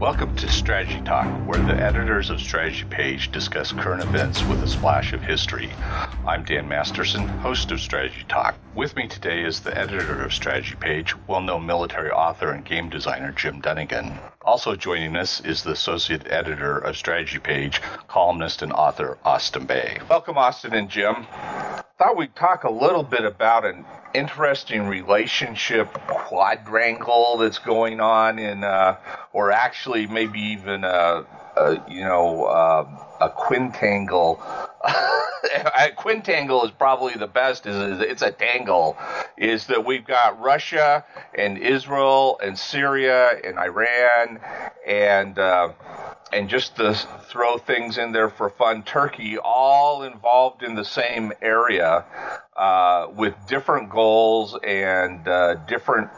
Welcome to Strategy Talk, where the editors of Strategy Page discuss current events with a splash of history. I'm Dan Masterson, host of Strategy Talk. With me today is the editor of Strategy Page, well known military author and game designer Jim Dunnigan. Also joining us is the associate editor of Strategy Page, columnist and author Austin Bay. Welcome, Austin and Jim. Thought we'd talk a little bit about an interesting relationship quadrangle that's going on in, uh, or actually maybe even a, a you know, uh, a quintangle. quintangle is probably the best. Is it's a tangle. Is that we've got Russia and Israel and Syria and Iran and. Uh, and just to throw things in there for fun, Turkey, all involved in the same area uh, with different goals and uh, different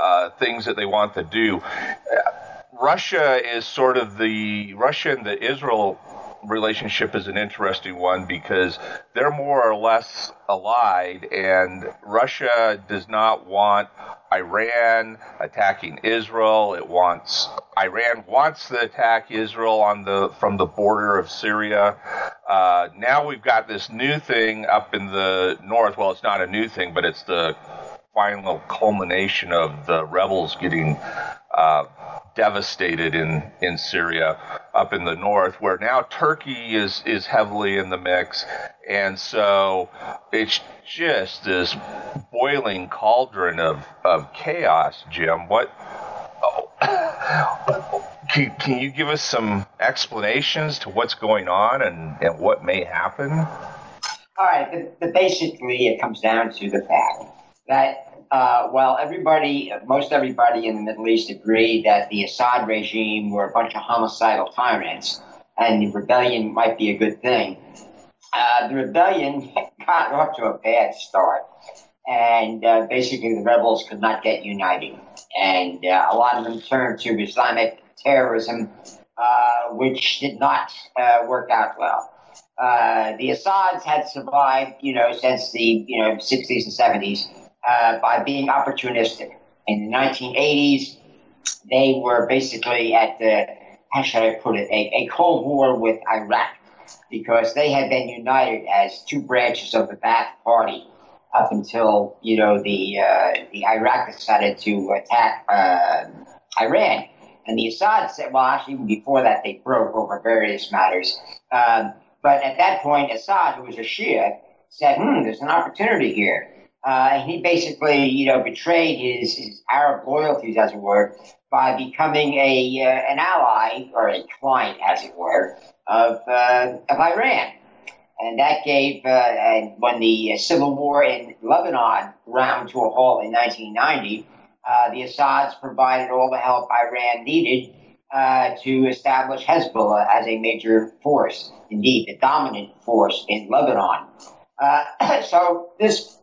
uh, things that they want to do. Russia is sort of the Russia and the Israel relationship is an interesting one because they're more or less allied, and Russia does not want Iran attacking Israel. It wants Iran wants to attack Israel on the from the border of Syria. Uh, now we've got this new thing up in the north. Well, it's not a new thing, but it's the final culmination of the rebels getting uh, devastated in, in Syria up in the north, where now Turkey is, is heavily in the mix. And so it's just this boiling cauldron of, of chaos, Jim. What? Oh, can, can you give us some explanations to what's going on and, and what may happen? All right. The basically, it comes down to the fact that uh, well, everybody, most everybody in the Middle East agreed that the Assad regime were a bunch of homicidal tyrants, and the rebellion might be a good thing. Uh, the rebellion got off to a bad start, and uh, basically the rebels could not get united, and uh, a lot of them turned to Islamic terrorism, uh, which did not uh, work out well. the Assads had survived, you know, since the you know 60s and 70s uh, by being opportunistic. In the 1980s, they were basically at the, how should I put it, a, a Cold War with Iraq because they had been united as two branches of the Ba'ath Party up until, you know, the, uh, the Iraq decided to attack uh, Iran. And the Assad said, well, actually, even before that, they broke over various matters. Um, but at that point, Assad, who was a Shia, said, hmm, there's an opportunity here. Uh, he basically, you know, betrayed his, his Arab loyalties, as it were, by becoming a uh, an ally or a client, as it were, of uh, of Iran, and that gave. Uh, and when the civil war in Lebanon ground to a halt in 1990, uh, the Assads provided all the help Iran needed uh, to establish Hezbollah as a major force, indeed, the dominant force in Lebanon. so this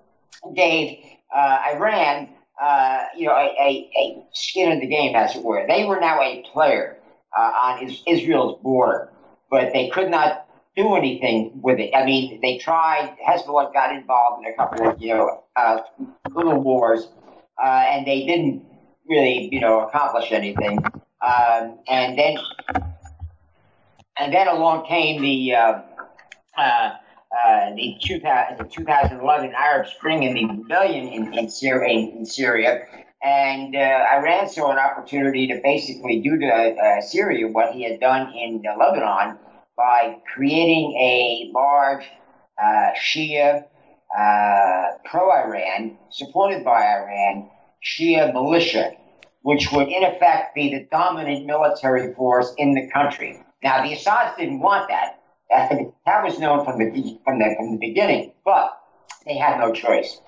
gave uh, Iran, uh, you know, a, a, a, skin in the game, as it were. They were now a player uh, on Israel's border, but they could not do anything with it. I mean, they tried. Hezbollah got involved in a couple of, you know, uh, little wars, uh, and they didn't really, you know, accomplish anything. Um, and then, and then along came the uh, the, 2000, the 2011 Arab Spring and the rebellion in, in, Syria, in, Syria. And uh, Iran saw an opportunity to basically do to uh, Syria what he had done in Lebanon by creating a large uh, Shia uh, pro Iran, supported by Iran, Shia militia, which would in effect be the dominant military force in the country. Now, the Assads didn't want that that was known from the from the from the beginning, but they had no choice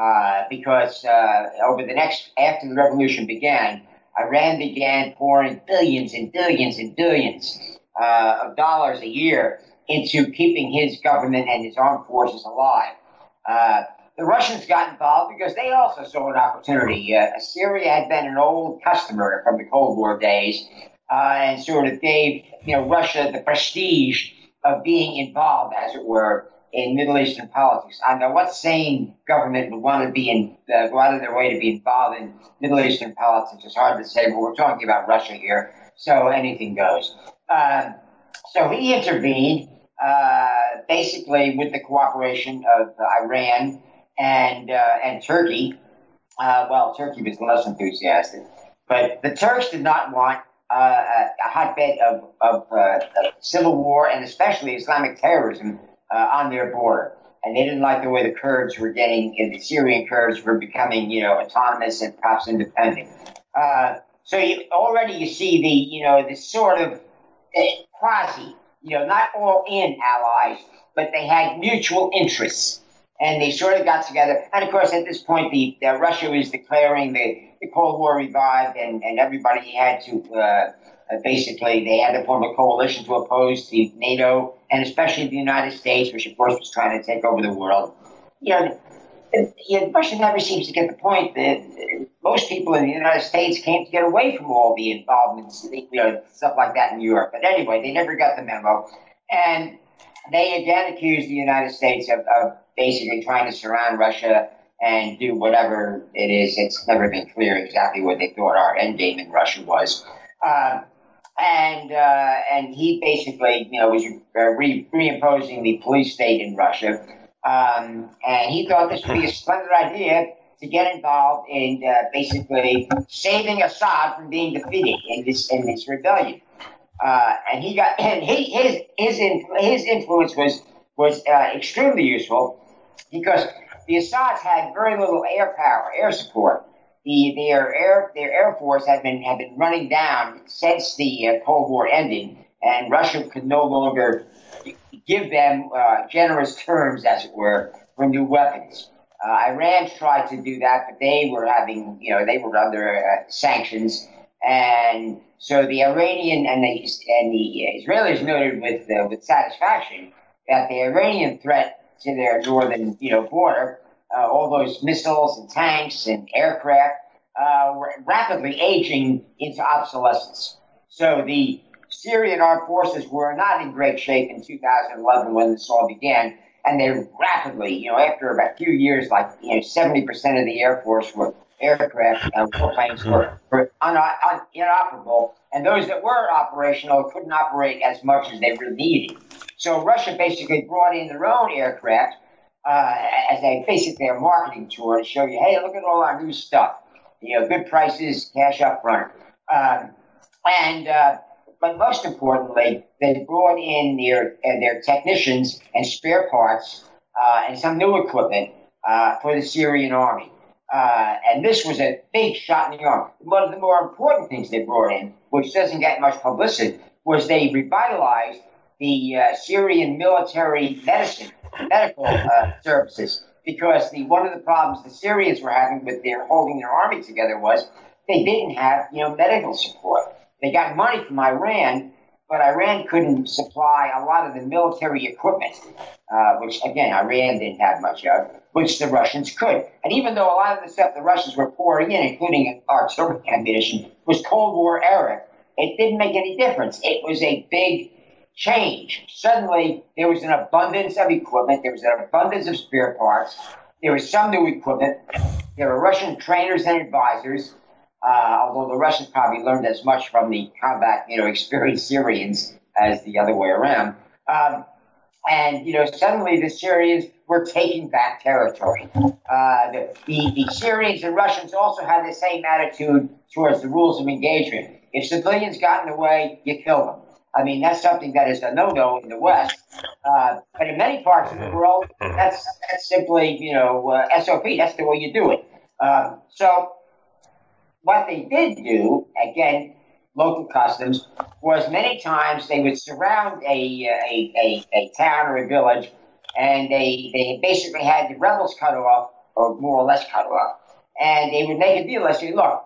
uh, because uh, over the next after the revolution began, Iran began pouring billions and billions and billions uh, of dollars a year into keeping his government and his armed forces alive. Uh, the Russians got involved because they also saw an opportunity. Uh, Syria had been an old customer from the Cold War days, uh, and sort of gave you know Russia the prestige of being involved, as it were, in Middle Eastern politics. I know what sane government would want to be in, uh, go out of their way to be involved in Middle Eastern politics. It's hard to say, but we're talking about Russia here. so anything goes. Um, so he intervened, uh, basically with the cooperation of Iran and uh, and Turkey. Uh, well, Turkey was less enthusiastic, but the Turks did not want uh, a, a, hotbed of, of, of, civil war and especially Islamic terrorism on their border and they didn't like the way the Kurds were getting, the Syrian Kurds were becoming, you know, autonomous and perhaps independent. Uh, so you, already you see the, you know, this sort of uh, quasi, you know, not all in allies, but they had mutual interests. And they sort of got together. And of course, at this point, the, the Russia was declaring the, the Cold War revived, and, and everybody had to uh, uh, basically they had to form a coalition to oppose the NATO and especially the United States, which of course was trying to take over the world. You know, know, Russia never seems to get the point that most people in the United States came to get away from all the involvements, you know, stuff like that in Europe. But anyway, they never got the memo. And they again accused the United States of, of basically trying to surround Russia and do whatever it is. It's never been clear exactly what they thought our end game in Russia was. Um, and uh, and he basically, you know, was uh, re- reimposing the police state in Russia. Um, and he thought this would be a splendid idea to get involved in uh, basically saving Assad from being defeated in this in this rebellion. Uh, and he got and he, his his his influence was was uh, extremely useful because the Assads had very little air power, air support the their air their air force had been had been running down since the uh, Cold War ended, and Russia could no longer give them uh, generous terms, as it were, for new weapons. Uh, Iran tried to do that, but they were having you know they were under uh, sanctions, and so the Iranian and the and the Israelis noted with uh, with satisfaction that the Iranian threat to their northern you know border uh, all those missiles and tanks and aircraft uh, were rapidly aging into obsolescence. So the Syrian armed forces were not in great shape in 2011 when this all began, and they rapidly, you know, after about a few years, like you know, 70% of the air force were aircraft and warplanes were, were un- un- inoperable, and those that were operational couldn't operate as much as they really needed. So Russia basically brought in their own aircraft uh, as a basically a marketing tour to show you, hey, look at all our new stuff. You know, good prices, cash up front. Um, and uh, but most importantly, they brought in their uh, their technicians and spare parts uh, and some new equipment uh, for the Syrian army. Uh, and this was a big shot in the arm. One of the more important things they brought in, which doesn't get much publicity, was they revitalized the Syrian military medicine medical uh, services because the one of the problems the Syrians were having with their holding their army together was they didn't have you know medical support. They got money from Iran, but Iran couldn't supply a lot of the military equipment, uh, which again Iran didn't have much of, which the Russians could. And even though a lot of the stuff the Russians were pouring in, including artillery ammunition, was Cold War era, it didn't make any difference. It was a big change. Suddenly, there was an abundance of equipment, there was an abundance of spare parts, there was some new equipment, there were Russian trainers and advisors, uh, although the Russians probably learned as much from the combat, you know, experienced Syrians as the other way around. Um, and, you know, suddenly the Syrians were taking back territory. Uh, the, the, the Syrians and Russians also had the same attitude towards the rules of engagement. If civilians got in the way, you kill them. I mean, that's something that is a no-no in the West. Uh, but in many parts of the world, that's that's simply you know uh, SOP. That's the way you do it. Um, so what they did do, again, local customs, was many times they would surround a a, a, a town or a village, and they they basically had the rebels cut off, or more or less cut off, and they would make a deal. They say, look,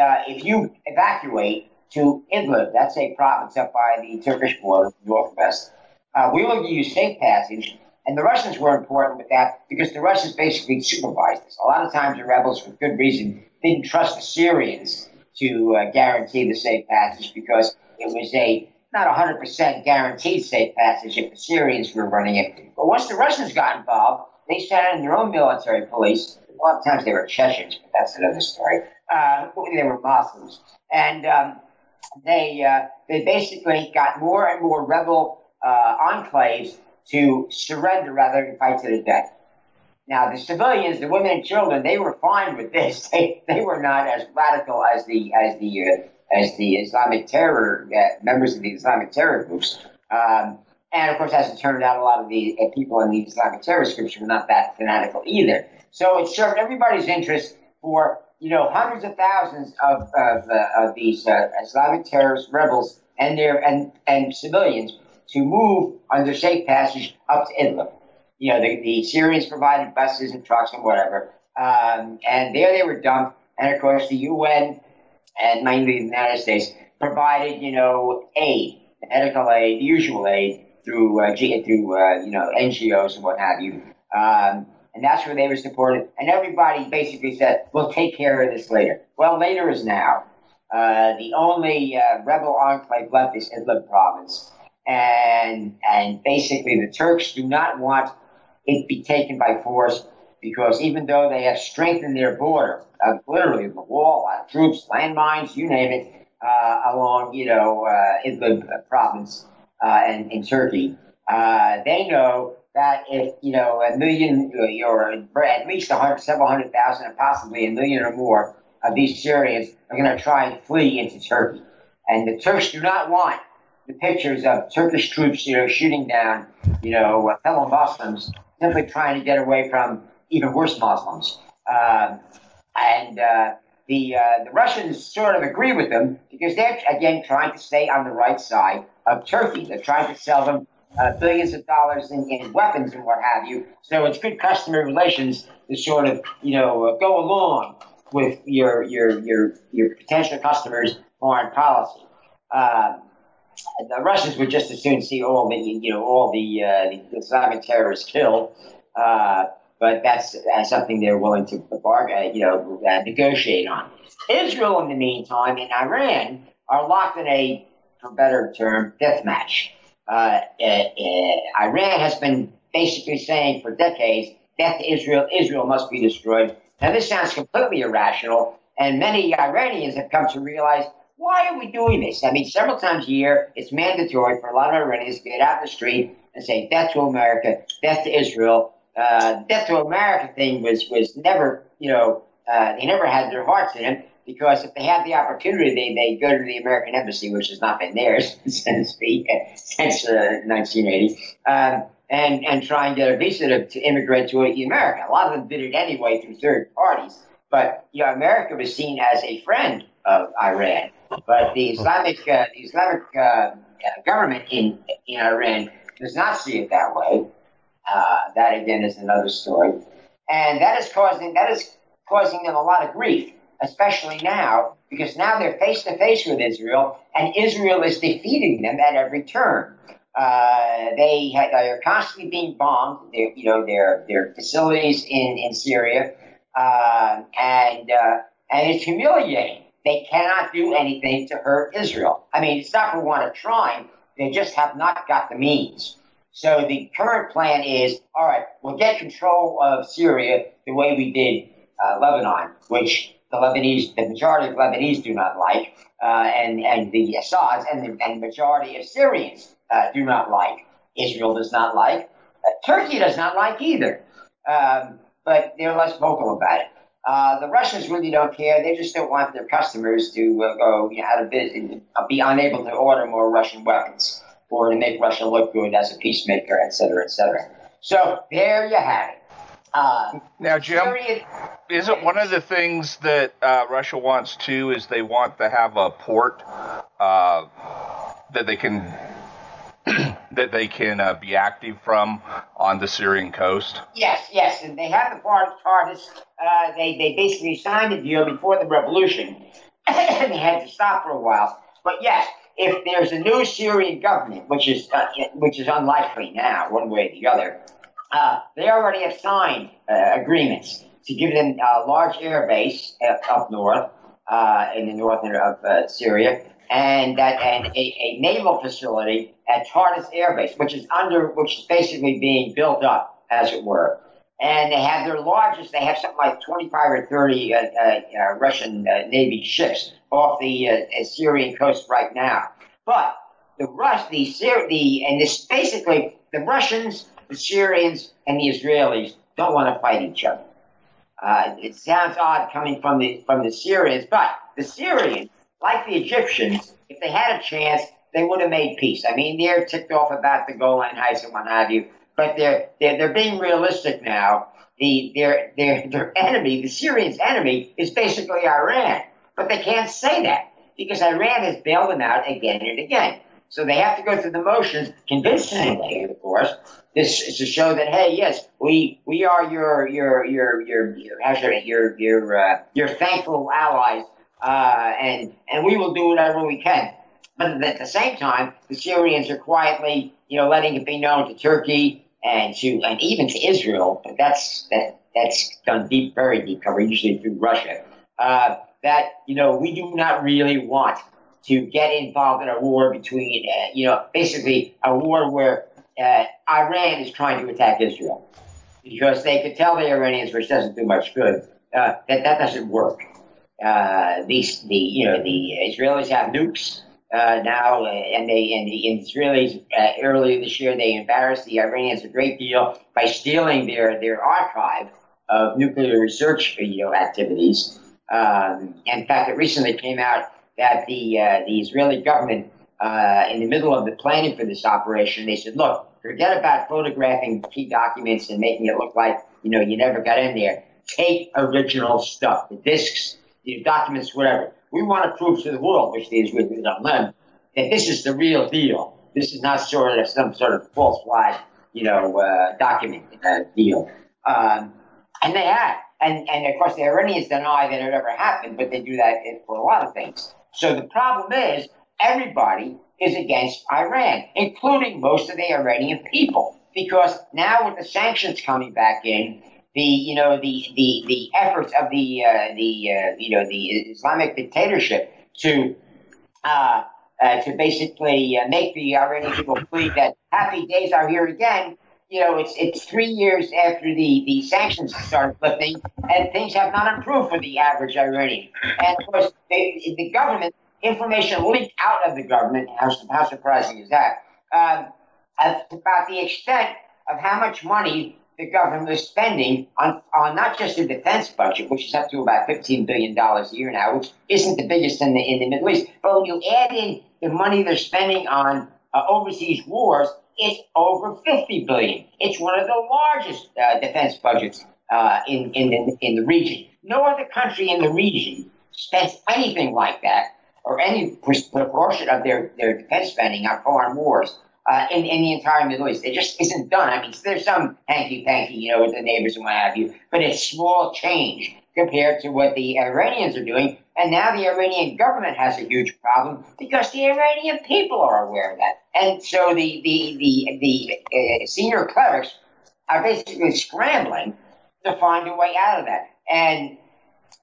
uh, if you evacuate to Idlib. That's a province up by the Turkish border, northwest. Uh, we will give you safe passage. And the Russians were important with that because the Russians basically supervised this. A lot of times the rebels, for good reason, didn't trust the Syrians to uh, guarantee the safe passage because it was a not 100% guaranteed safe passage if the Syrians were running it. But once the Russians got involved, they sent in their own military police. A lot of times they were Chechens, but that's another story. Uh, they were Muslims. And um, they uh, they basically got more and more rebel uh, enclaves to surrender rather than fight to the death. Now, the civilians, the women and children, they were fine with this. They, they were not as radical as the as the uh, as the Islamic terror uh, members of the Islamic terror groups. Um, and of course, as it turned out, a lot of the uh, people in the Islamic terrorist groups were not that fanatical either. So it served everybody's interest for you know hundreds of thousands of of, uh, of these uh, Islamic terrorist rebels and their and and civilians to move under safe passage up to Idlib you know, the, the Syrians provided buses and trucks and whatever. Um, and there they were dumped. And of course, the UN and mainly the United States provided, you know, aid, medical aid, the usual aid through uh, through uh, you know NGOs and what have you. Um, and that's where they were supported. And everybody basically said, "We'll take care of this later." Well, later is now. Uh, the only uh, rebel enclave left is Idlib province, and and basically the Turks do not want it be taken by force because even though they have strengthened their border, uh, literally the wall, uh, troops, landmines, you name it, uh, along, you know, uh, Idlib province uh, and in Turkey, uh, they know that if, you know, a million or at least a hundred, several hundred thousand and possibly a million or more of these Syrians are going to try and flee into Turkey. And the Turks do not want the pictures of Turkish troops, you know, shooting down, you know, fellow Muslims simply trying to get away from even worse Muslims. Uh, and uh, the uh, the Russians sort of agree with them because they're again trying to stay on the right side of Turkey. They're trying to sell them uh, billions of dollars in, in, weapons and what have you. So it's good customer relations to sort of you know uh, go along with your your your your potential customers' foreign policy. Um, the Russians would just as soon see all the you know all the, uh, the Islamic terrorists killed, uh, but that's, something they're willing to bargain, you know, uh, negotiate on. Israel, in the meantime, and Iran are locked in a, for better term, death match. Uh, uh, uh, Iran has been basically saying for decades, "Death Israel! Israel must be destroyed." Now, this sounds completely irrational, and many Iranians have come to realize why are we doing this? I mean, several times a year, it's mandatory for a lot of Iranians to get out the street and say, death to America, death to Israel. Uh, death to America thing was, was never, you know, uh, they never had their hearts in it because if they had the opportunity, they, they go to the American embassy, which has not been theirs since, the, since uh, 1980, um, and, and try and get a visa to, to immigrate to America. A lot of them did it anyway through third parties. But you know, America was seen as a friend of Iran. But the Islamic uh, the Islamic uh, government in in Iran does not see it that way. Uh, that again is another story, and that is causing that is causing them a lot of grief, especially now because now they're face to face with Israel, and Israel is defeating them at every turn. Uh, they, they are constantly being bombed. Their, you know, their their facilities in in Syria, uh, and uh, and it's humiliating they cannot do anything to hurt Israel. I mean, it's not for want of trying. They just have not got the means. So the current plan is, all right, we'll get control of Syria the way we did uh, Lebanon, which the Lebanese, the majority of Lebanese do not like, uh, and and the Assads and the and majority of Syrians uh, do not like. Israel does not like. Uh, Turkey does not like either. Um, but they're less vocal about it. Uh, the Russians really don't care. They just don't want their customers to uh, go you know, out of business, uh, be unable to order more Russian weapons or to make Russia look good as a peacemaker, et cetera, et cetera. So there you have it. Uh, now, Jim, period. isn't one of the things that uh, Russia wants too is they want to have a port uh, that they can that they can uh, be active from on the Syrian coast? Yes, yes, and they have the part Tartus. Uh, they they basically signed a deal before the revolution, they had to stop for a while. But yes, if there's a new Syrian government, which is uh, which is unlikely now, one way or the other, uh, they already have signed uh, agreements to give them a large air base uh, up north in the north of Syria and that and a, a naval facility at Tartus Air Base, which is under which is basically being built up, as it were. and they have their largest. They have something like 25 or 30 uh, uh, uh Russian uh, Navy ships off the uh, Syrian coast right now. But the Rus, the Syri- the and this basically the Russians, the Syrians, and the Israelis don't want to fight each other. Uh, it sounds odd coming from the from the Syrians, but the Syrians, like the Egyptians, if they had a chance, they would have made peace. I mean, they're ticked off about the Golan Heights and what have you, but they're they're, they're being realistic now. The their their their enemy, the Syrians' enemy, is basically Iran, but they can't say that because Iran has bailed them out again and again. So they have to go through the motions, convincingly, of course, this is to show that hey, yes, we we are your your your your your your your uh, your thankful allies, uh, and and we will do whatever we can. But at the same time, the Syrians are quietly, you know, letting it be known to Turkey and to and even to Israel. But that's that that's done deep, very deep cover, usually through Russia. Uh, that you know we do not really want to get involved in a war between, uh, you know, basically a war where uh, Iran is trying to attack Israel because they could tell the Iranians, which doesn't do much good, uh, that that doesn't work. Uh, these, the you know, the Israelis have nukes uh, now, uh, and they and the Israelis earlier this year they embarrassed the Iranians a great deal by stealing their their archive of nuclear research you know activities. Um, in fact, it recently came out that the uh, the Israeli government, uh, in the middle of the planning for this operation, they said, "Look, forget about photographing key documents and making it look like you know you never got in there. Take original stuff, the discs, the documents, whatever. We want to prove to the world, which the Israelis don't learn, that this is the real deal. This is not sort of some sort of false flag, you know, uh, document uh, deal." Um, and they have. And, and of course, the Iranians deny that it ever happened, but they do that for a lot of things. So the problem is everybody is against Iran, including most of the Iranian people, because now with the sanctions coming back in, the you know the the the efforts of the uh, the uh, you know the Islamic dictatorship to uh, uh to basically uh, make the Iranian people believe that happy days are here again you know, it's it's three years after the, the sanctions started lifting, and things have not improved for the average Iranian. And of course, the, the government information leaked out of the government. How, how surprising is that? Um, about the extent of how much money the government is spending on, on not just the defense budget, which is up to about $15 billion a year now, which isn't the biggest in the, in the Middle East, but when you add in the money they're spending on uh, overseas wars, it's over 50 billion. It's one of the largest uh, defense budgets uh, in, in, the, in the region. No other country in the region spends anything like that or any proportion of their, their defense spending on foreign wars uh, in, in the entire Middle East. It just isn't done. I mean, there's some hanky panky, you know, with the neighbors and what have you, but it's small change compared to what the Iranians are doing. And now the Iranian government has a huge problem because the Iranian people are aware of that. And so the, the, the, the uh, senior clerics are basically scrambling to find a way out of that. And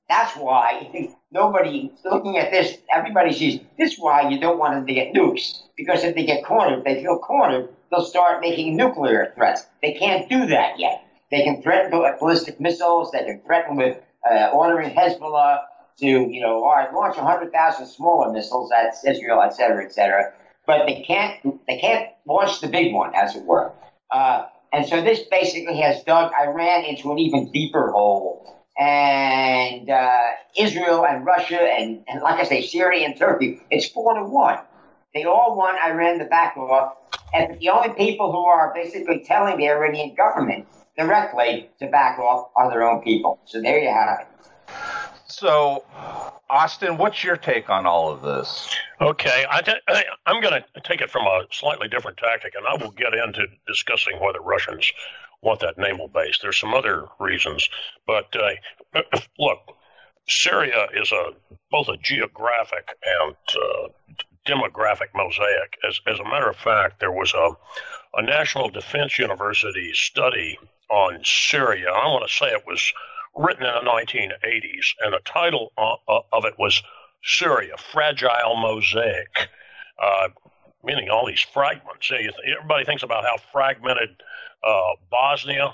that's why nobody looking at this, everybody sees this is why you don't want them to get nukes. Because if they get cornered, if they feel cornered, they'll start making nuclear threats. They can't do that yet. They can threaten with ballistic missiles, they can threaten with uh, ordering Hezbollah to, you know, all right, launch 100,000 smaller missiles at Israel, et cetera, et cetera. But they can't, they can't launch the big one, as it were. Uh, and so this basically has dug Iran into an even deeper hole. And uh, Israel and Russia and, and, like I say, Syria and Turkey, it's four to one. They all want Iran to back off. And the only people who are basically telling the Iranian government directly to back off are their own people. So there you have it. So, Austin, what's your take on all of this? Okay, I am going to take it from a slightly different tactic, and I will get into discussing whether Russians want that naval base. There's some other reasons, but uh, look, Syria is a both a geographic and uh, demographic mosaic. As, as a matter of fact, there was a, a National Defense University study on Syria. I want to say it was written in the 1980s, and the title of it was Syria, Fragile Mosaic, uh, meaning all these fragments. Everybody thinks about how fragmented uh, Bosnia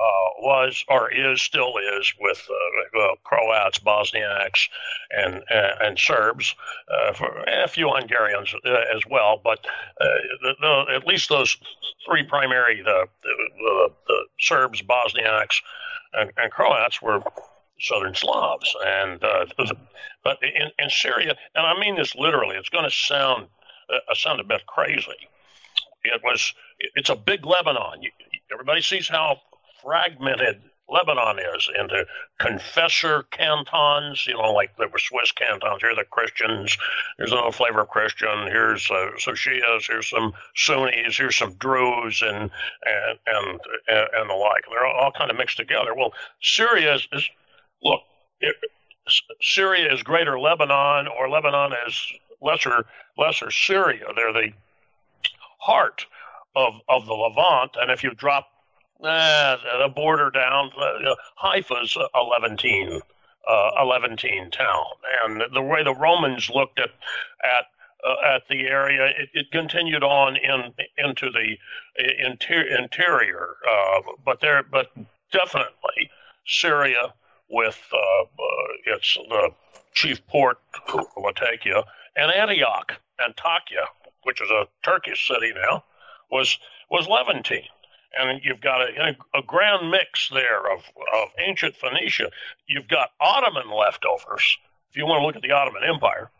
uh, was or is still is with uh, uh, Croats, Bosniaks, and and Serbs, for a few Hungarians as well. But the, the, at least those three primary the, the Serbs, Bosniaks, and, and, Croats were Southern Slavs, and uh, but in, in Syria, and I mean this literally, it's going to sound uh, sound a bit crazy. It was it's a big Lebanon. Everybody sees how fragmented Lebanon is into confessor cantons, you know, like there were Swiss cantons. Here are the Christians. Here's another flavor of Christian. Here's uh, some Shias. Here's some Sunnis. Here's some Druze and and and and the like. They're all, all kind of mixed together. Well, Syria is, is look. It, Syria is greater Lebanon, or Lebanon is lesser lesser Syria. They're the heart of of the Levant, and if you drop uh, the border down. Uh, Haifa's a Levantine, uh, a Levantine town, and the way the Romans looked at at uh, at the area, it, it, continued on in into the inter- interior, uh, but there, but definitely Syria with uh, uh, its the chief port Latakia and Antioch, Antakya, which is a Turkish city now, was was Levantine and you've got a, a grand mix there of, of ancient Phoenicia. You've got Ottoman leftovers, if you want to look at the Ottoman Empire.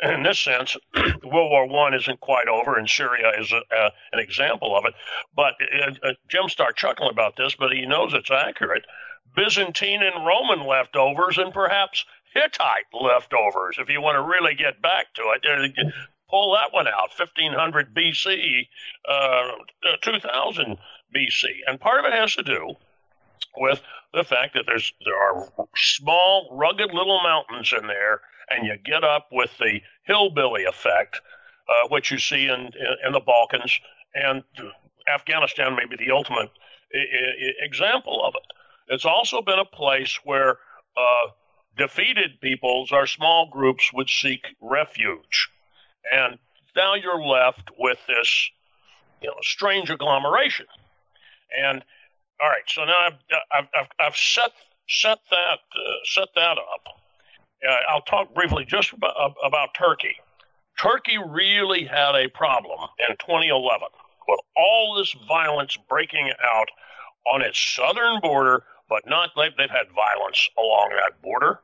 And in this sense, World War One isn't quite over, and Syria is a, a, an example of it. But uh, uh, Jim started chuckling about this, but he knows it's accurate. Byzantine and Roman leftovers, and perhaps Hittite leftovers, if you want to really get back to it. Pull that one out, 1500 BC, uh, 2000 BC. And part of it has to do with the fact that there's there are small, rugged little mountains in there, and you get up with the hillbilly effect, uh, which you see in, in, in the Balkans, and Afghanistan may be the ultimate I- I- example of it. It's also been a place where uh, defeated peoples or small groups would seek refuge, and now you're left with this, you know, strange agglomeration. And all right, so now I've I've I've, set set that uh, set that up. Uh, I'll talk briefly just about, about Turkey. Turkey really had a problem in 2011 with all this violence breaking out on its southern border, but not they've, they've had violence along that border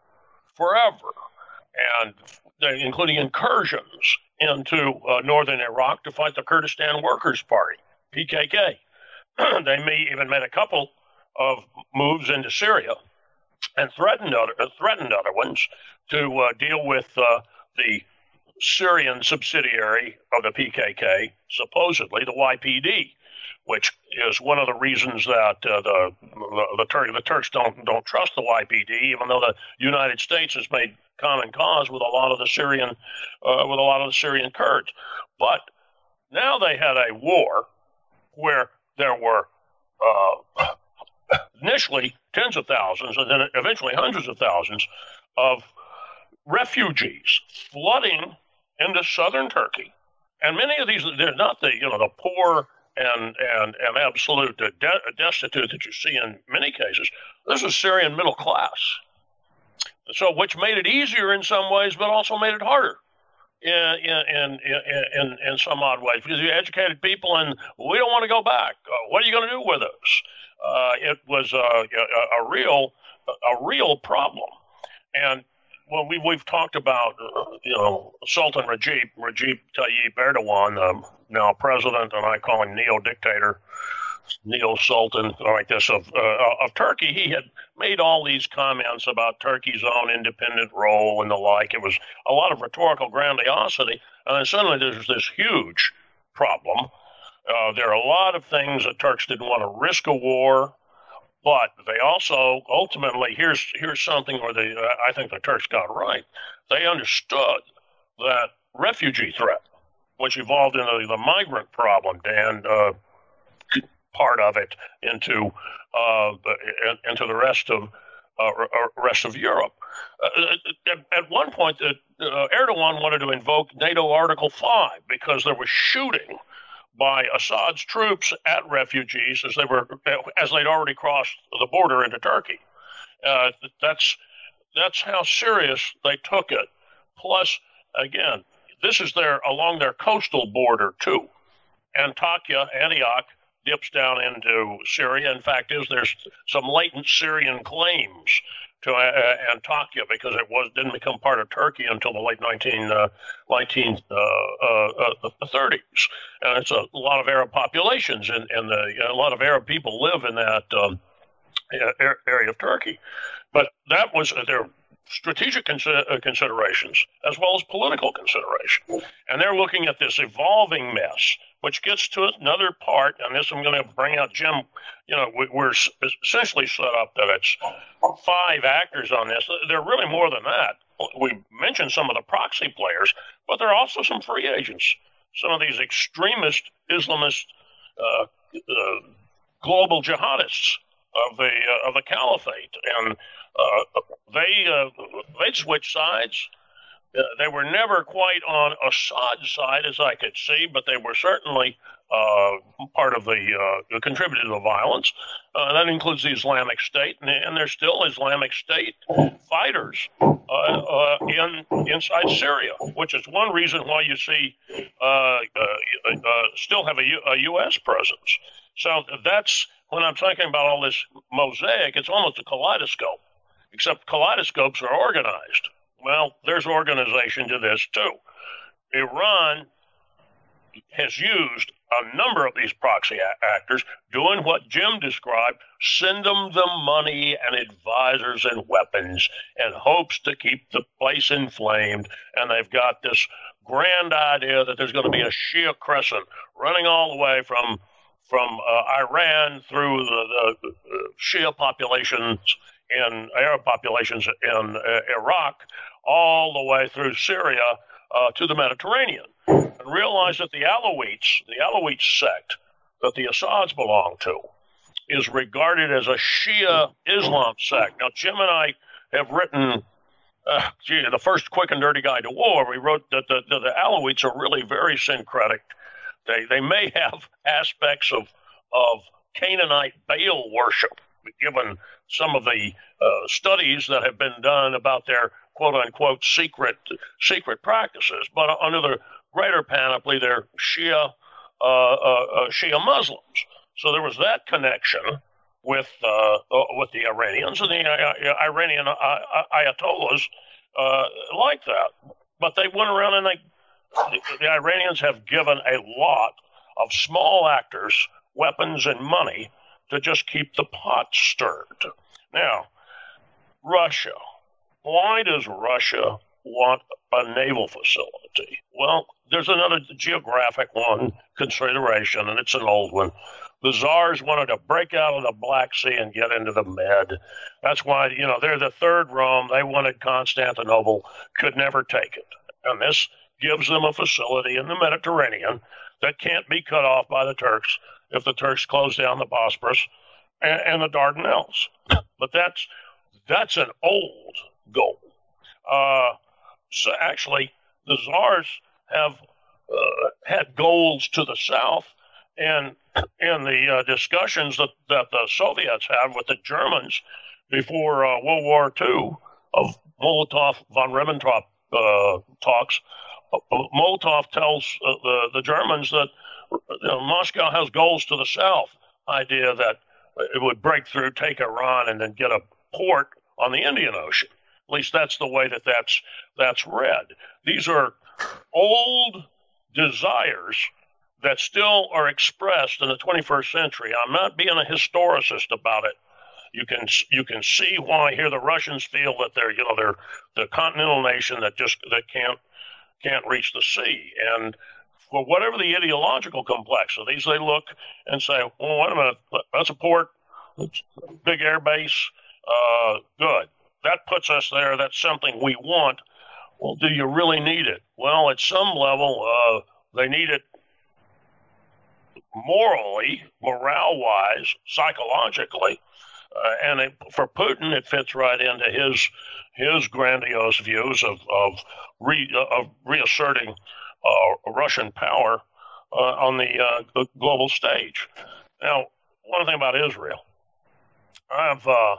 forever, and including incursions into uh, northern Iraq to fight the Kurdistan Workers' Party, PKK. they may even made a couple of moves into Syria and threatened other uh, threatened other ones to uh, deal with uh, the Syrian subsidiary of the PKK, supposedly the YPD, which is one of the reasons that uh, the the, the, Tur- the Turks don't don't trust the YPD, even though the United States has made common cause with a lot of the Syrian uh, with a lot of the Syrian Kurds. But now they had a war where there were uh, initially tens of thousands and then eventually hundreds of thousands of refugees flooding into southern Turkey. And many of these, they're not the, you know, the poor and, and, and absolute de- destitute that you see in many cases. This is Syrian middle class. So, which made it easier in some ways, but also made it harder in, in, in, in, some odd ways because you educated people and we don't want to go back. Uh, what are you going to do with us? Uh, it was a, a, a, real a real problem. And well, we, we've talked about, uh, you know, Sultan Rajib, Rajib Tayyip Erdogan, um, now president, and I call him neo-dictator, neo-sultan, like this, of, uh, of Turkey. He had made all these comments about Turkey's own independent role and the like. It was a lot of rhetorical grandiosity, and then suddenly there's this huge problem. Uh, there are a lot of things that Turks didn't want to risk a war, but they also ultimately here's here's something where they uh, I think the Turks got right. They understood that refugee threat, which evolved into the migrant problem, Dan, uh, part of it into uh, into the rest of uh, rest of Europe. Uh, at, at, one point, uh, Erdogan wanted to invoke NATO Article Five because there was shooting by Assad's troops at refugees as they were as they'd already crossed the border into Turkey. Uh, that's that's how serious they took it. Plus, again, this is their along their coastal border too. Antakya, Antioch dips down into Syria. In fact, is there's some latent Syrian claims to uh, uh, Antakya because it was didn't become part of Turkey until the late 19, uh, 1930s. Uh, uh, uh, and it's a lot of Arab populations, and, a lot of Arab people live in that um, area of Turkey. But that was their strategic considerations as well as political consideration. And they're looking at this evolving mess, which gets to another part. And this I'm going to bring out Jim. You know, we're essentially set up that it's five actors on this. They're really more than that. We mentioned some of the proxy players, but there are also some free agents. Some of these extremist Islamist uh, uh, global jihadists of the uh, of the caliphate, and uh, they uh, they switched sides. Uh, they were never quite on Assad's side, as I could see, but they were certainly uh, part of the uh, contributed to the violence. Uh, that includes the Islamic State, and, and there's still Islamic State fighters in inside Syria, which is one reason why you see still have a, U- a U.S. presence. So that's when I'm talking about all this mosaic. It's almost a kaleidoscope except kaleidoscopes are organized. Well, there's organization to this too. Iran has used a number of these proxy actors doing what Jim described send them the money and advisors and weapons and hopes to keep the place inflamed. And they've got this grand idea that there's going to be a Shia crescent running all the way from from uh, Iran through the, the, the Shia populations in Arab populations in uh, Iraq all the way through Syria uh, to the Mediterranean. And realize that the Alawites, the Alawite sect that the Assads belong to, is regarded as a Shia Islam sect. Now, Jim and I have written, uh, gee, the first quick and dirty guide to war. We wrote that the, the, the Alawites are really very syncretic. They, they may have aspects of, of Canaanite Baal worship, given some of the uh, studies that have been done about their quote unquote secret secret practices, but under the greater panoply, they're Shia uh, uh, uh Shia Muslims. So there was that connection with uh, uh, with the Iranians and the Iranian Ayatollahs like that. But they went around and they the, the Iranians have given a lot of small actors weapons and money to just keep the pot stirred. Now, Russia. Why does Russia want a naval facility? Well, there's another geographic one consideration, and it's an old one. The czars wanted to break out of the Black Sea and get into the Med. That's why, you know, they're the third Rome. They wanted Constantinople, could never take it. And this gives them a facility in the Mediterranean that can't be cut off by the Turks if the Turks close down the Bosporus and, and the Dardanelles. But that's that's an old goal. Uh, so actually, the czars have uh, had goals to the south, and in the uh, discussions that, that the Soviets had with the Germans before uh, World War II of Molotov von Ribbentrop uh, talks, uh, Molotov tells the the Germans that you know, Moscow has goals to the south. Idea that it would break through, take Iran, and then get a port on the Indian Ocean. At least that's the way that that's that's read. These are old desires that still are expressed in the 21st century. I'm not being a historicist about it. You can you can see why here the Russians feel that they're you know they're the continental nation that just that can't can't reach the sea and for whatever the ideological complexities, they look and say, well, wait a minute, that's a port, big air base, uh, good. That puts us there. That's something we want. Well, do you really need it? Well, at some level, uh, they need it morally, morale wise, psychologically. Uh, and it, for Putin, it fits right into his his grandiose views of of, re, of reasserting uh, Russian power uh, on the, uh, global stage. Now, one thing about Israel, I've uh,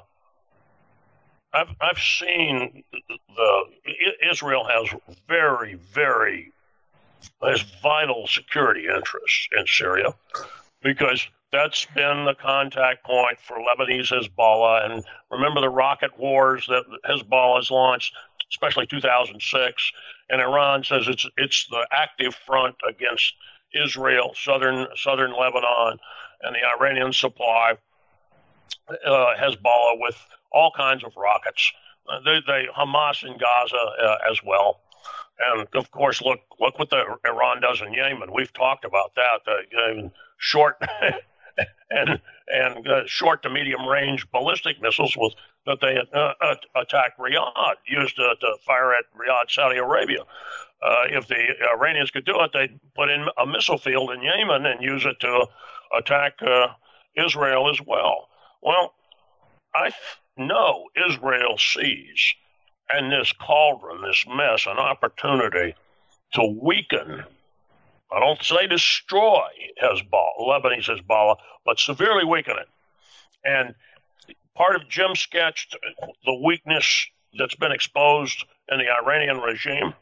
I've I've seen the Israel has very very has vital security interests in Syria because that's been the contact point for Lebanese Hezbollah. And remember the rocket wars that Hezbollah has launched, especially 2006. And Iran says it's it's the active front against Israel, southern southern Lebanon, and the Iranian supply uh, Hezbollah with all kinds of rockets. Uh, they, they Hamas in Gaza uh, as well. And of course, look look what the Iran does in Yemen. We've talked about that. Uh, short and and uh, short to medium range ballistic missiles with that they uh, attacked Riyadh, used to, to, fire at Riyadh, Saudi Arabia. Uh, if the Iranians could do it, they'd put in a missile field in Yemen and use it to attack uh, Israel as well. Well, I know Israel sees in this cauldron, this mess, an opportunity to weaken I don't say destroy Hezbollah, Lebanese Hezbollah, but severely weaken it. And part of Jim sketched the weakness that's been exposed in the Iranian regime.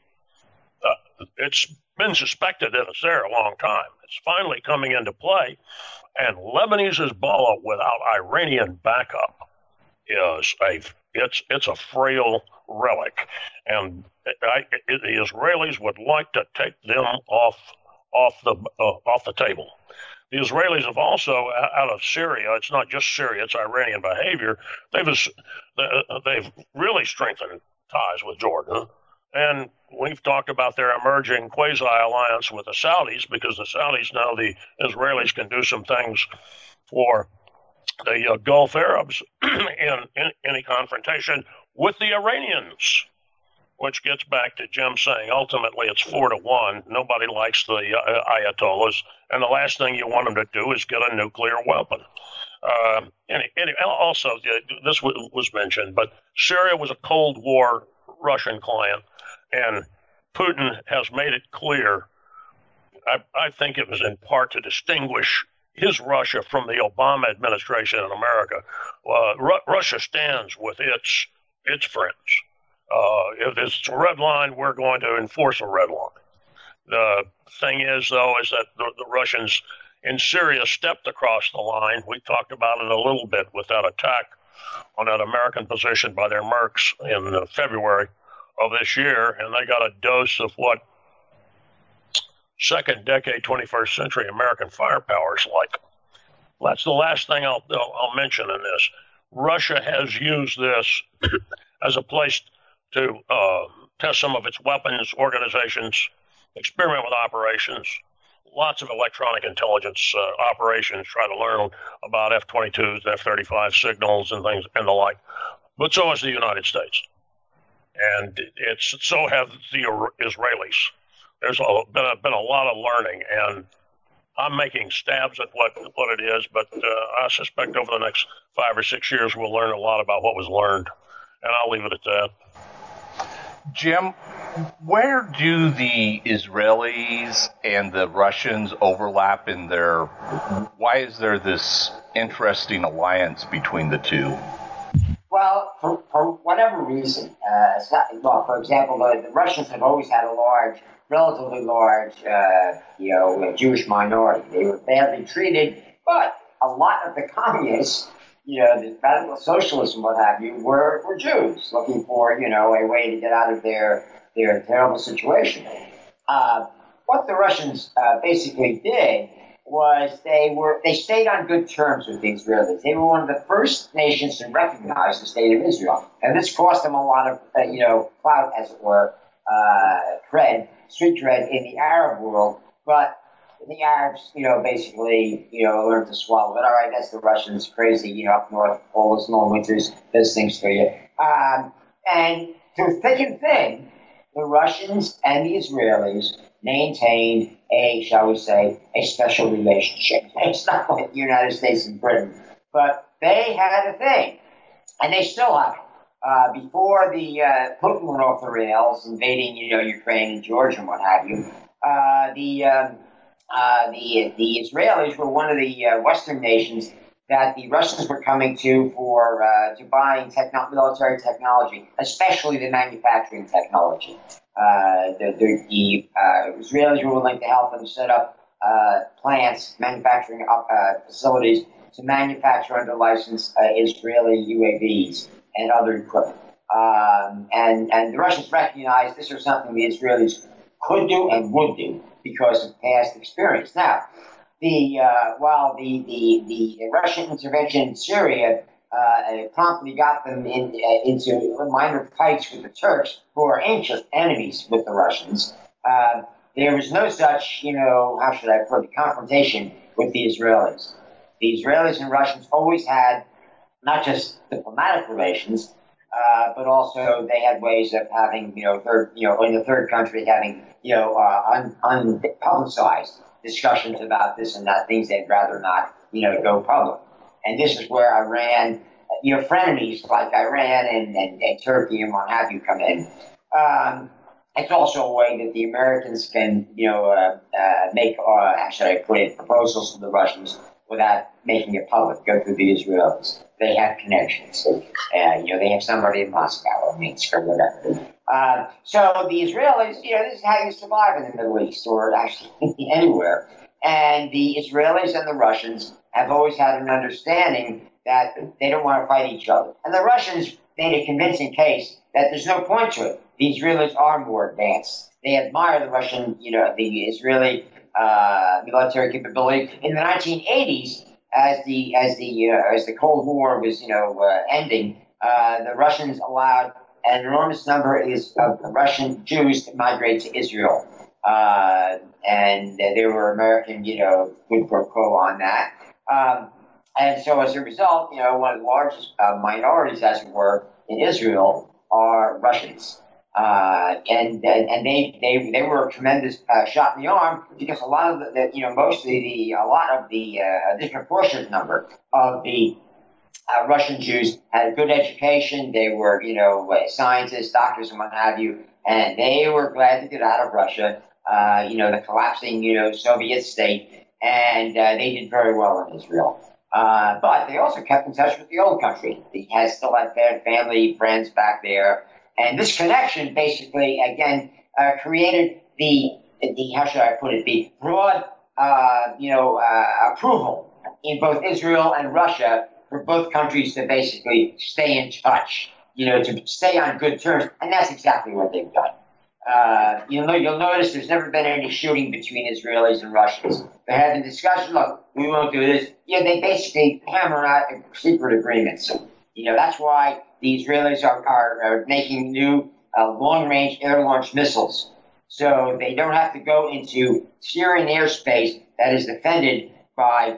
Uh, it's been suspected that it's there a long time. It's finally coming into play. And Lebanese Hezbollah without Iranian backup is a it's it's a frail relic, and I, the Israelis would like to take them off off the uh, off the table. The Israelis have also, out of Syria, it's not just Syria, it's Iranian behavior. They've uh, they've really strengthened ties with Jordan, and we've talked about their emerging quasi alliance with the Saudis because the Saudis now the Israelis can do some things for the uh, Gulf Arabs in, in any confrontation with the Iranians which gets back to Jim saying ultimately it's four to one. Nobody likes the uh, Ayatollahs, and the last thing you want them to do is get a nuclear weapon. Uh, and, also, uh, this was mentioned, but Syria was a Cold War Russian client, and Putin has made it clear. I, I think it was in part to distinguish his Russia from the Obama administration in America. Uh, Ru- Russia stands with its its friends uh, if it's a red line, we're going to enforce a red line. The thing is, though, is that the, the Russians in Syria stepped across the line. We talked about it a little bit with that attack on that American position by their Mercs in February of this year, and they got a dose of what second decade 21st century American firepower is like. That's the last thing I'll, I'll mention in this. Russia has used this as a place to uh, test some of its weapons organizations, experiment with operations, lots of electronic intelligence uh, operations, try to learn about F 22s, F 35 signals, and things and the like. But so has the United States. And it's so have the Israelis. There's a, been, a, been a lot of learning, and I'm making stabs at what, what it is, but uh, I suspect over the next five or six years we'll learn a lot about what was learned. And I'll leave it at that. Jim, where do the Israelis and the Russians overlap in their? Why is there this interesting alliance between the two? Well, for, for whatever reason, uh, well, for example, the, the, Russians have always had a large, relatively large, uh, you know, Jewish minority. They were badly treated, but a lot of the communists you know, the radical socialists and what have you were, were Jews looking for, you know, a way to get out of their, their terrible situation. Uh, what the Russians uh, basically did was they were they stayed on good terms with the Israelis. They were one of the first nations to recognize the state of Israel, and this cost them a lot of uh, you know clout, as it were, uh, cred, street dread in the Arab world. But the Arabs, you know, basically, you know, learned to swallow it. All right, that's the Russians, crazy, you know, up north, all those long winters, those things for you. Um, and through thick and thin, the Russians and the Israelis maintained a, shall we say, a special relationship. It's not like the United States and Britain, but they had a thing, and they still have it. Uh, before the uh, Putin went off the rails, invading, you know, Ukraine and Georgia and what have you, uh, the um, uh, the the Israelis were one of the uh, Western nations that the Russians were coming to for to buying techno- military technology, especially the manufacturing technology. The, the, the Israelis were willing to help them set up plants, manufacturing facilities to manufacture under license Israeli UAVs and other equipment. Um, and, and the Russians recognized this was something the Israelis could do and would do because of past experience. Now, the uh, while the, the, the Russian intervention in Syria uh, promptly got them in, uh, into minor fights with the Turks, who are ancient enemies with the Russians. Uh, there was no such, you know, how should I put it, confrontation with the Israelis. The Israelis and Russians always had not just diplomatic relations, uh, but also they had ways of having, you know, third, you know, in the third country having, you know, uh, un, unpublicized discussions about this and that, things they'd rather not, you know, go public. And this is where Iran, you know, frenemies like Iran and, and, and Turkey and what have you come in. Um, it's also a way that the Americans can, you know, uh, uh, make, uh, actually, I put it, proposals to the Russians without making it public, go through the Israelis. They have connections. Uh, you know, they have somebody in Moscow or Minsk or whatever. Uh, so the Israelis, you know, this is how you survive in the Middle East or actually anywhere. And the Israelis and the Russians have always had an understanding that they don't want to fight each other. And the Russians made a convincing case that there's no point to it. The Israelis are more advanced. They admire the Russian, you know, the Israeli uh, military capability. In the 1980s, as the as the uh, as the Cold War was, you know, uh, ending, uh, the Russians allowed an enormous number of Russian Jews to migrate to Israel, uh, and there were American, you know, quid pro quo on that. Um, and so, as a result, you know, one of the largest uh, minorities, as it were, in Israel are Russians. Uh, and and they, they they were a tremendous uh, shot in the arm because a lot of the, the you know mostly the a lot of the uh, disproportionate number of the uh, Russian Jews had a good education. They were you know scientists, doctors, and what have you, and they were glad to get out of Russia. Uh, you know the collapsing you know Soviet state, and uh, they did very well in Israel. Uh, but they also kept in touch with the old country. He has still had family, friends back there. And this connection basically, again, uh, created the, the, how should I put it, the broad, uh, you know, uh, approval in both Israel and Russia for both countries to basically stay in touch, you know, to stay on good terms. And that's exactly what they've done. Uh, you'll, know, you'll notice there's never been any shooting between Israelis and Russians. They're having discussions. Look, we won't do this. Yeah, they basically hammer out secret agreements. You know, that's why the Israelis are, are, are making new uh, long-range air-launched missiles. So they don't have to go into Syrian airspace that is defended by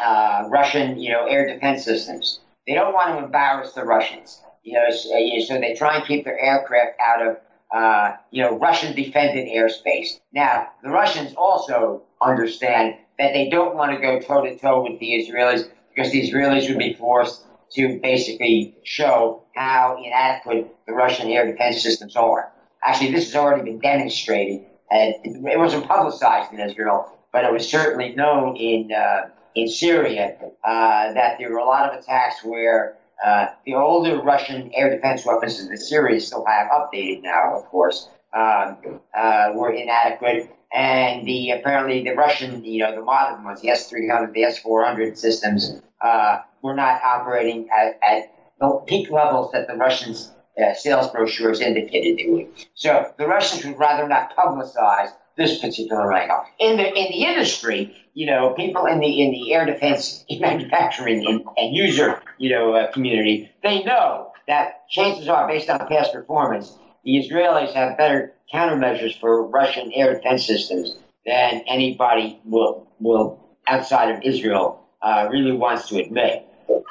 uh, Russian, you know, air defense systems. They don't want to embarrass the Russians. You know, so, so they try and keep their aircraft out of uh, you know, Russian defended airspace. Now, the Russians also understand that they don't want to go toe to toe with the Israelis because the Israelis would be forced to basically show how inadequate the Russian air defense systems are. Actually, this has already been demonstrated. and it wasn't publicized in Israel, but it was certainly known in uh, in Syria uh, that there were a lot of attacks where uh, the older Russian air defense weapons that the Syrians still have, updated now, of course, um, uh, were inadequate. And the apparently the Russian, you know, the modern ones, the S-300, the S-400 systems, uh, were not operating at, at, the peak levels that the Russians' uh, sales brochures indicated they would. So the Russians would rather not publicize this particular angle. In the in the industry, you know, people in the in the air defense manufacturing and, and user, you know, uh, community, they know that chances are, based on past performance, the Israelis have better countermeasures for Russian air defense systems than anybody will will outside of Israel uh, really wants to admit.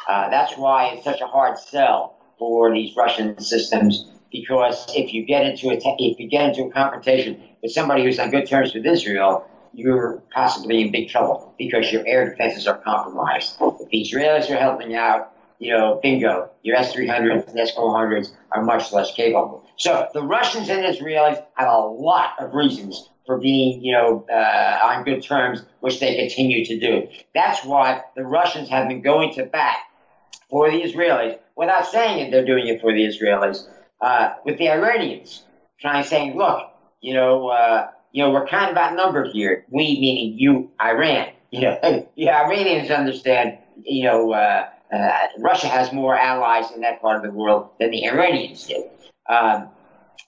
Uh, that's why it's such a hard sell for these Russian systems because if you get into a if you get into a confrontation with somebody who's on good terms with Israel, you're possibly in big trouble because your air defenses are compromised. If the Israelis are helping out, you know, bingo, your S-300s and S-400s are much less capable. So the Russians and Israelis have a lot of reasons for being, you know, uh, on good terms, which they continue to do. That's why the Russians have been going to bat for the Israelis without saying it. They're doing it for the Israelis uh, with the Iranians, trying saying, look, you know, uh, you know, we're kind of outnumbered here. We meaning you, Iran. You know, the Iranians understand. You know, uh, uh, Russia has more allies in that part of the world than the Iranians do. Um,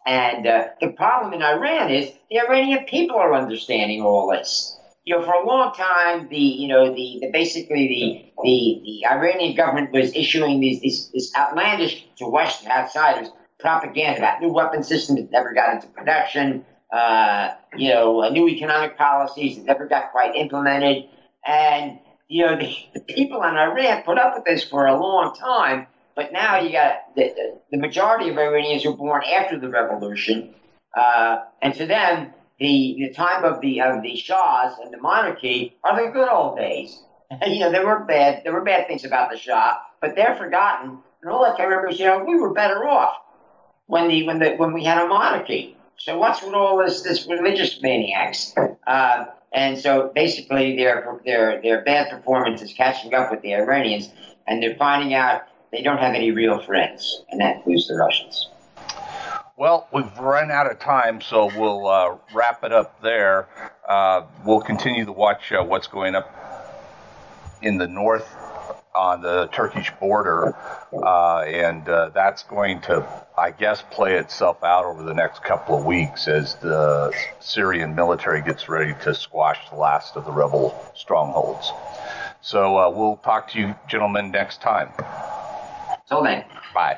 and uh, the problem in Iran is the Iranian people are understanding all this. You know, for a long time, the you know the, the basically the, the the Iranian government was issuing these, these this outlandish to Western outsiders propaganda about new weapon systems that never got into production. Uh, you know, new economic policies that never got quite implemented, and you know the, the people in Iran put up with this for a long time but now you got the, the majority of Iranians were born after the revolution, uh, and to them, the the time of the of the Shahs and the monarchy are the good old days. And, you know, there were bad there were bad things about the Shah, but they're forgotten. And all I can remember is, you know, we were better off when the when the when we had a monarchy. So what's with all this this religious maniacs? Uh, and so basically, their their their bad performance is catching up with the Iranians, and they're finding out they don't have any real friends, and that includes the Russians. Well, we've run out of time, so we'll uh, wrap it up there. Uh, we'll continue to watch uh, what's going up in the north on the Turkish border, uh, and uh, that's going to, I guess, play itself out over the next couple of weeks as the Syrian military gets ready to squash the last of the rebel strongholds. So uh, we'll talk to you, gentlemen, next time. Till then. Bye.